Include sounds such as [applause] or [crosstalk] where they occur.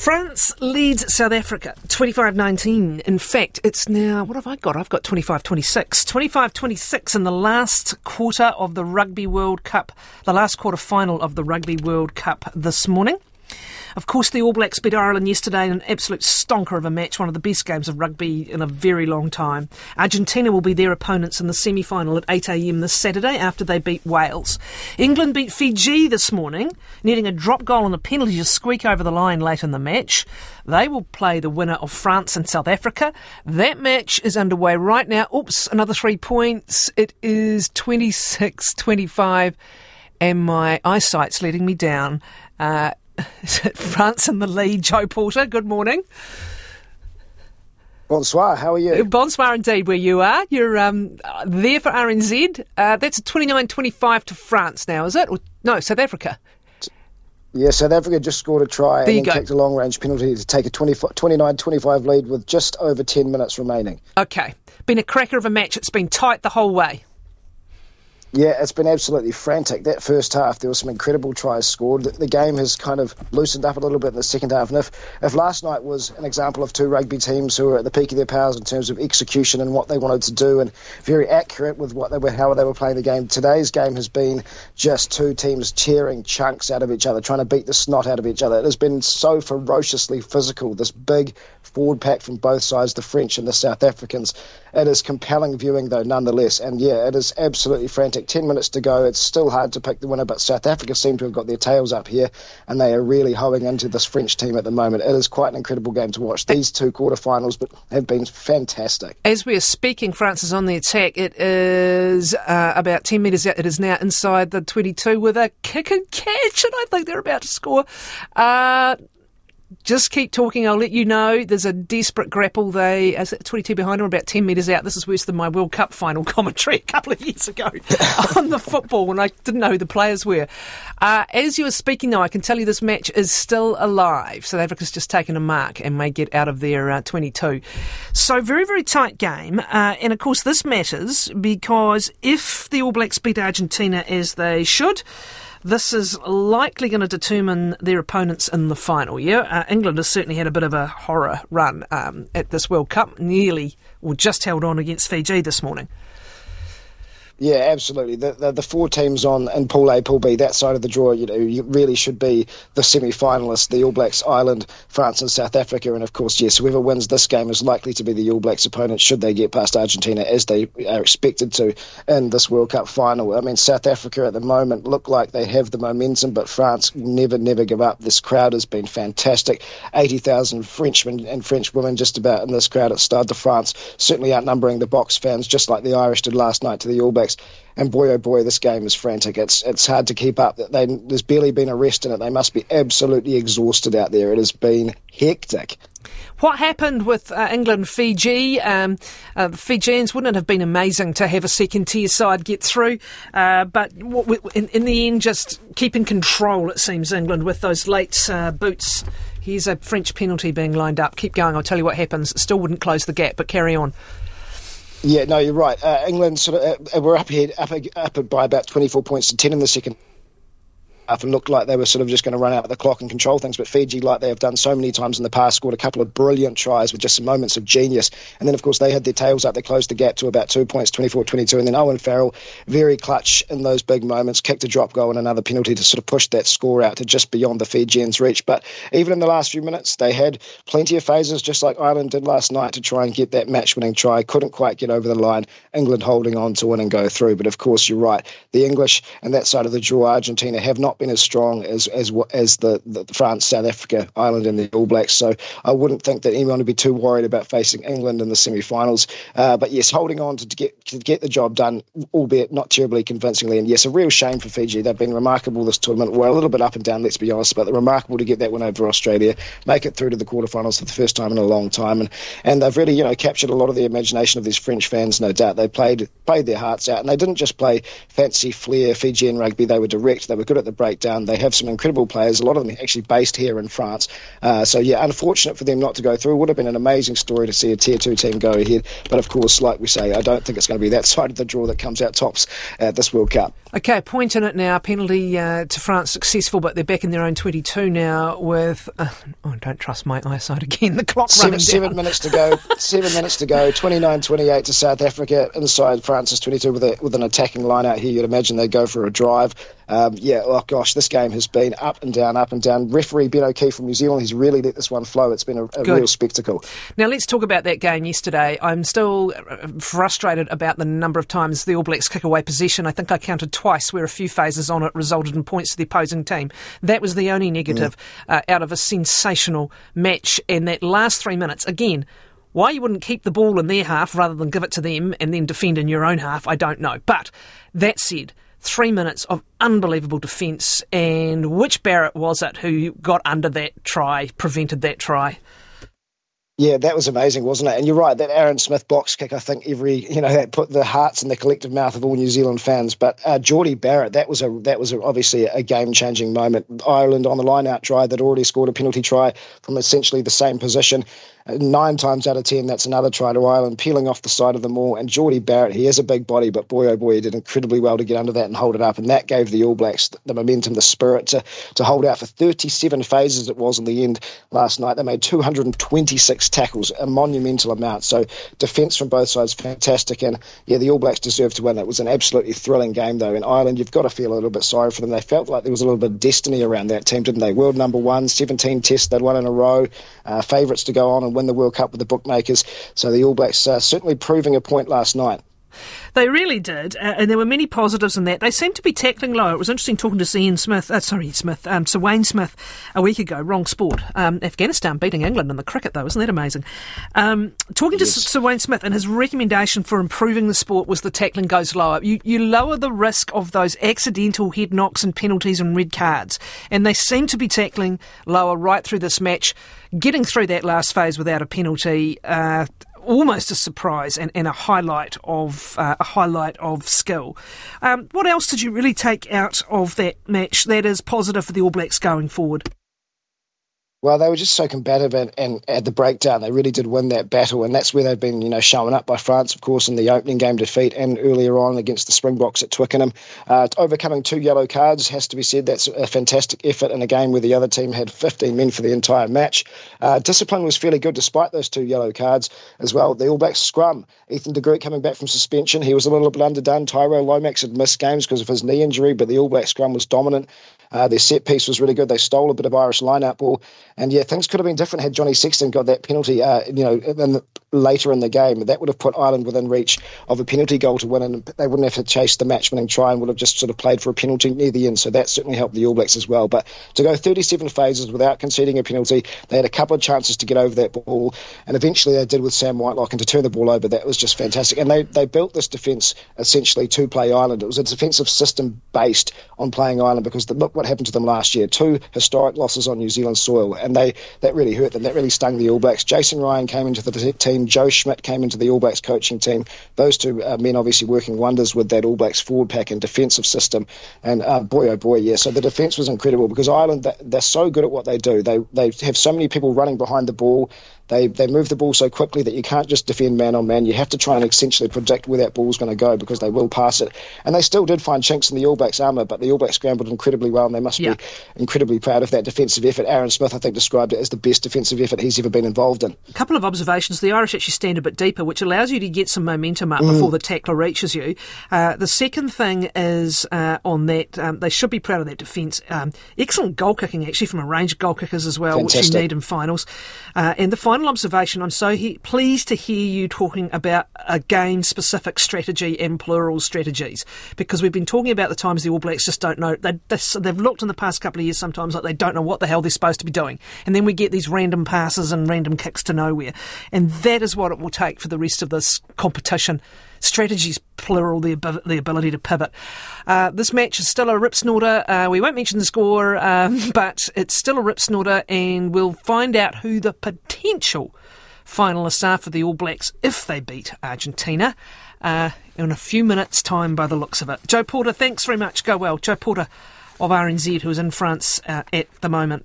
France leads South Africa 25 19. In fact, it's now, what have I got? I've got 25 26. 25 26 in the last quarter of the Rugby World Cup, the last quarter final of the Rugby World Cup this morning. Of course, the All Blacks beat Ireland yesterday in an absolute stonker of a match, one of the best games of rugby in a very long time. Argentina will be their opponents in the semi final at 8am this Saturday after they beat Wales. England beat Fiji this morning, needing a drop goal and a penalty to squeak over the line late in the match. They will play the winner of France and South Africa. That match is underway right now. Oops, another three points. It is 26 25, and my eyesight's letting me down. Uh, France in the lead. Joe Porter, good morning. Bonsoir, how are you? Bonsoir indeed, where you are. You're um, there for RNZ. Uh, that's 29 25 to France now, is it? Or, no, South Africa. Yeah, South Africa just scored a try there and kicked a long range penalty to take a 29 25 lead with just over 10 minutes remaining. Okay. Been a cracker of a match. It's been tight the whole way. Yeah, it's been absolutely frantic. That first half, there were some incredible tries scored. The, game has kind of loosened up a little bit in the second half. And if, if last night was an example of two rugby teams who were at the peak of their powers in terms of execution and what they wanted to do, and very accurate with what they were, how they were playing the game, today's game has been just two teams tearing chunks out of each other, trying to beat the snot out of each other. It has been so ferociously physical. This big forward pack from both sides, the French and the South Africans. It is compelling viewing, though, nonetheless. And yeah, it is absolutely frantic. 10 minutes to go. It's still hard to pick the winner, but South Africa seem to have got their tails up here, and they are really hoeing into this French team at the moment. It is quite an incredible game to watch. These two quarterfinals but have been fantastic. As we are speaking, France is on the attack. It is uh, about 10 metres out. It is now inside the 22 with a kick and catch, and I think they're about to score. Uh, just keep talking. I'll let you know. There's a desperate grapple. They, as 22 behind them, about 10 metres out. This is worse than my World Cup final [laughs] commentary a couple of years ago [laughs] on the football when I didn't know who the players were. Uh, as you were speaking, though, I can tell you this match is still alive. South Africa's just taken a mark and may get out of their uh, 22. So, very, very tight game. Uh, and of course, this matters because if the All Blacks beat Argentina as they should, this is likely going to determine their opponents in the final. Yeah, uh, England has certainly had a bit of a horror run um, at this World Cup, nearly or just held on against Fiji this morning. Yeah, absolutely. The, the, the four teams on in Pool A, Pool B, that side of the draw, you know, you really should be the semi-finalists: the All Blacks, Ireland, France, and South Africa. And of course, yes, whoever wins this game is likely to be the All Blacks' opponent should they get past Argentina, as they are expected to in this World Cup final. I mean, South Africa at the moment look like they have the momentum, but France never, never give up. This crowd has been fantastic. Eighty thousand Frenchmen and French women just about in this crowd at Stade de France, certainly outnumbering the Boks fans, just like the Irish did last night to the All Blacks. And boy, oh boy, this game is frantic. It's it's hard to keep up. They, there's barely been a rest in it. They must be absolutely exhausted out there. It has been hectic. What happened with uh, England Fiji? Um, uh, Fijians wouldn't it have been amazing to have a second tier side get through, uh, but in, in, the end, just keeping control. It seems England with those late uh, boots. Here's a French penalty being lined up. Keep going. I'll tell you what happens. Still wouldn't close the gap, but carry on. Yeah, no, you're right. Uh, England sort of uh, we're up here, up, up by about 24 points to 10 in the second looked like they were sort of just going to run out of the clock and control things. But Fiji, like they have done so many times in the past, scored a couple of brilliant tries with just some moments of genius. And then, of course, they had their tails up. They closed the gap to about two points, 24 22. And then Owen Farrell, very clutch in those big moments, kicked a drop goal and another penalty to sort of push that score out to just beyond the Fijians' reach. But even in the last few minutes, they had plenty of phases, just like Ireland did last night, to try and get that match winning try. Couldn't quite get over the line. England holding on to win and go through. But of course, you're right. The English and that side of the draw, Argentina, have not been as strong as as as the, the France, South Africa, Ireland, and the All Blacks. So I wouldn't think that anyone would be too worried about facing England in the semi-finals. Uh, but yes, holding on to, to, get to get the job done, albeit not terribly convincingly. And yes, a real shame for Fiji. They've been remarkable this tournament. Well, a little bit up and down, let's be honest, but they're remarkable to get that win over Australia, make it through to the quarterfinals for the first time in a long time, and and they've really you know captured a lot of the imagination of these French fans. No doubt they played played their hearts out, and they didn't just play fancy flair Fijian rugby. They were direct. They were good at the breakdown. They have some incredible players, a lot of them actually based here in France. Uh, so, yeah, unfortunate for them not to go through. It would have been an amazing story to see a Tier 2 team go ahead. But, of course, like we say, I don't think it's going to be that [laughs] side of the draw that comes out tops at this World Cup. Okay, point in it now. Penalty uh, to France successful, but they're back in their own 22 now with. Uh, oh, don't trust my eyesight again. [laughs] The clock seven, running Seven minutes to go. [laughs] seven minutes to go. 29 28 to South Africa inside France's 22 with, a, with an attacking line out here. You'd imagine they'd go for a drive. Um, yeah, oh gosh, this game has been up and down, up and down. Referee Ben O'Keeffe from New Zealand, he's really let this one flow. It's been a, a real spectacle. Now let's talk about that game yesterday. I'm still uh, frustrated about the number of times the All Blacks kick away possession. I think I counted twice where a few phases on it resulted in points to the opposing team. That was the only negative mm. uh, out of a sensational match. And that last three minutes, again, why you wouldn't keep the ball in their half rather than give it to them and then defend in your own half, I don't know. But that said, three minutes of unbelievable defence. And which Barrett was it who got under that try, prevented that try? Yeah, that was amazing, wasn't it? And you're right, that Aaron Smith box kick, I think every you know that put the hearts in the collective mouth of all New Zealand fans. But uh, Jordie Barrett, that was a that was a, obviously a game changing moment. Ireland on the line out try that already scored a penalty try from essentially the same position nine times out of ten, that's another try to Ireland, peeling off the side of the maul. And Jordie Barrett, he has a big body, but boy, oh boy, he did incredibly well to get under that and hold it up. And that gave the All Blacks the, the momentum, the spirit to, to hold out for 37 phases it was in the end last night. They made 226 tackles, a monumental amount. So defence from both sides, fantastic. And yeah, the All Blacks deserved to win. It was an absolutely thrilling game, though. In Ireland, you've got to feel a little bit sorry for them. They felt like there was a little bit of destiny around that team, didn't they? World number one, 17 tests they'd won in a row, uh, favourites to go on and win the World Cup with the bookmakers. So the All Blacks uh, certainly proving a point last night. They really did, uh, and there were many positives in that. They seemed to be tackling low. It was interesting talking to Ian Smith, uh, sorry, Smith, um, Sir Wayne Smith a week ago. Wrong sport. Um, Afghanistan beating England in the cricket, though, isn't that amazing? Um, talking yes. to Sir Wayne Smith, and his recommendation for improving the sport was the tackling goes lower. You, you lower the risk of those accidental head knocks and penalties and red cards, and they seem to be tackling lower right through this match getting through that last phase without a penalty. Uh, almost a surprise and, and a highlight of uh, a highlight of skill. Um, what else did you really take out of that match that is positive for the All Blacks going forward? Well, they were just so combative, and, and, at the breakdown, they really did win that battle, and that's where they've been, you know, shown up by France, of course, in the opening game defeat and earlier on against the Springboks at Twickenham. Uh, overcoming two yellow cards has to be said. That's a fantastic effort in a game where the other team had 15 men for the entire match. Uh, discipline was fairly good despite those two yellow cards as well. The All Blacks scrum, Ethan de Groot coming back from suspension, he was a little bit underdone. Tyrel Lomax had missed games because of his knee injury, but the All Black scrum was dominant. Uh, their set piece was really good. They stole a bit of Irish line-out ball, and yeah, things could have been different had Johnny Sexton got that penalty. Uh, you know, in the, later in the game, that would have put Ireland within reach of a penalty goal to win, and they wouldn't have to chase the match-winning try and would have just sort of played for a penalty near the end. So that certainly helped the All Blacks as well. But to go 37 phases without conceding a penalty, they had a couple of chances to get over that ball, and eventually they did with Sam Whitelock, and to turn the ball over, that was just fantastic. And they they built this defence essentially to play Ireland. It was a defensive system based on playing Ireland because the, look what happened to them last year, two historic losses on New Zealand soil, and they that really hurt them. That really stung the All Blacks. Jason Ryan came into the team. Joe Schmidt came into the All Blacks coaching team. Those two uh, men obviously working wonders with that All Blacks forward pack and defensive system. And uh, boy, oh boy, yeah. So the defence was incredible because Ireland they're so good at what they do. They they have so many people running behind the ball. They they move the ball so quickly that you can't just defend man on man. You have to try and essentially predict where that ball's going to go because they will pass it. And they still did find chinks in the All Blacks armour, but the All Blacks scrambled incredibly well, and they must yeah. be incredibly proud of that defensive effort. Aaron Smith, I think, described it as the best defensive effort he's ever been involved in. A couple of observations. The Irish actually stand a bit deeper, which allows you to get some momentum up mm. before the tackler reaches you. Uh, the second thing is uh, on that, um, they should be proud of that defence. Um, excellent goal kicking, actually, from a range of goal kickers as well, Fantastic. which you need in finals. Uh, and the final observation, I'm so he- pleased to hear you talking about a game specific strategy and plural strategies because we've been talking about the times the All Blacks just don't know. They, they've looked in the past couple of years sometimes like they don't know what the hell they're supposed to be doing. And then we get these random passes and random kicks to nowhere. And that is what it will take for the rest of this competition strategies, plural, the, the ability to pivot. Uh, this match is still a rip snorter. Uh, we won't mention the score, [laughs] um, but it's still a rip snorter, and we'll find out who the potential finalists are for the All Blacks if they beat Argentina uh, in a few minutes' time by the looks of it. Joe Porter, thanks very much. Go well. Joe Porter of RNZ, who is in France uh, at the moment.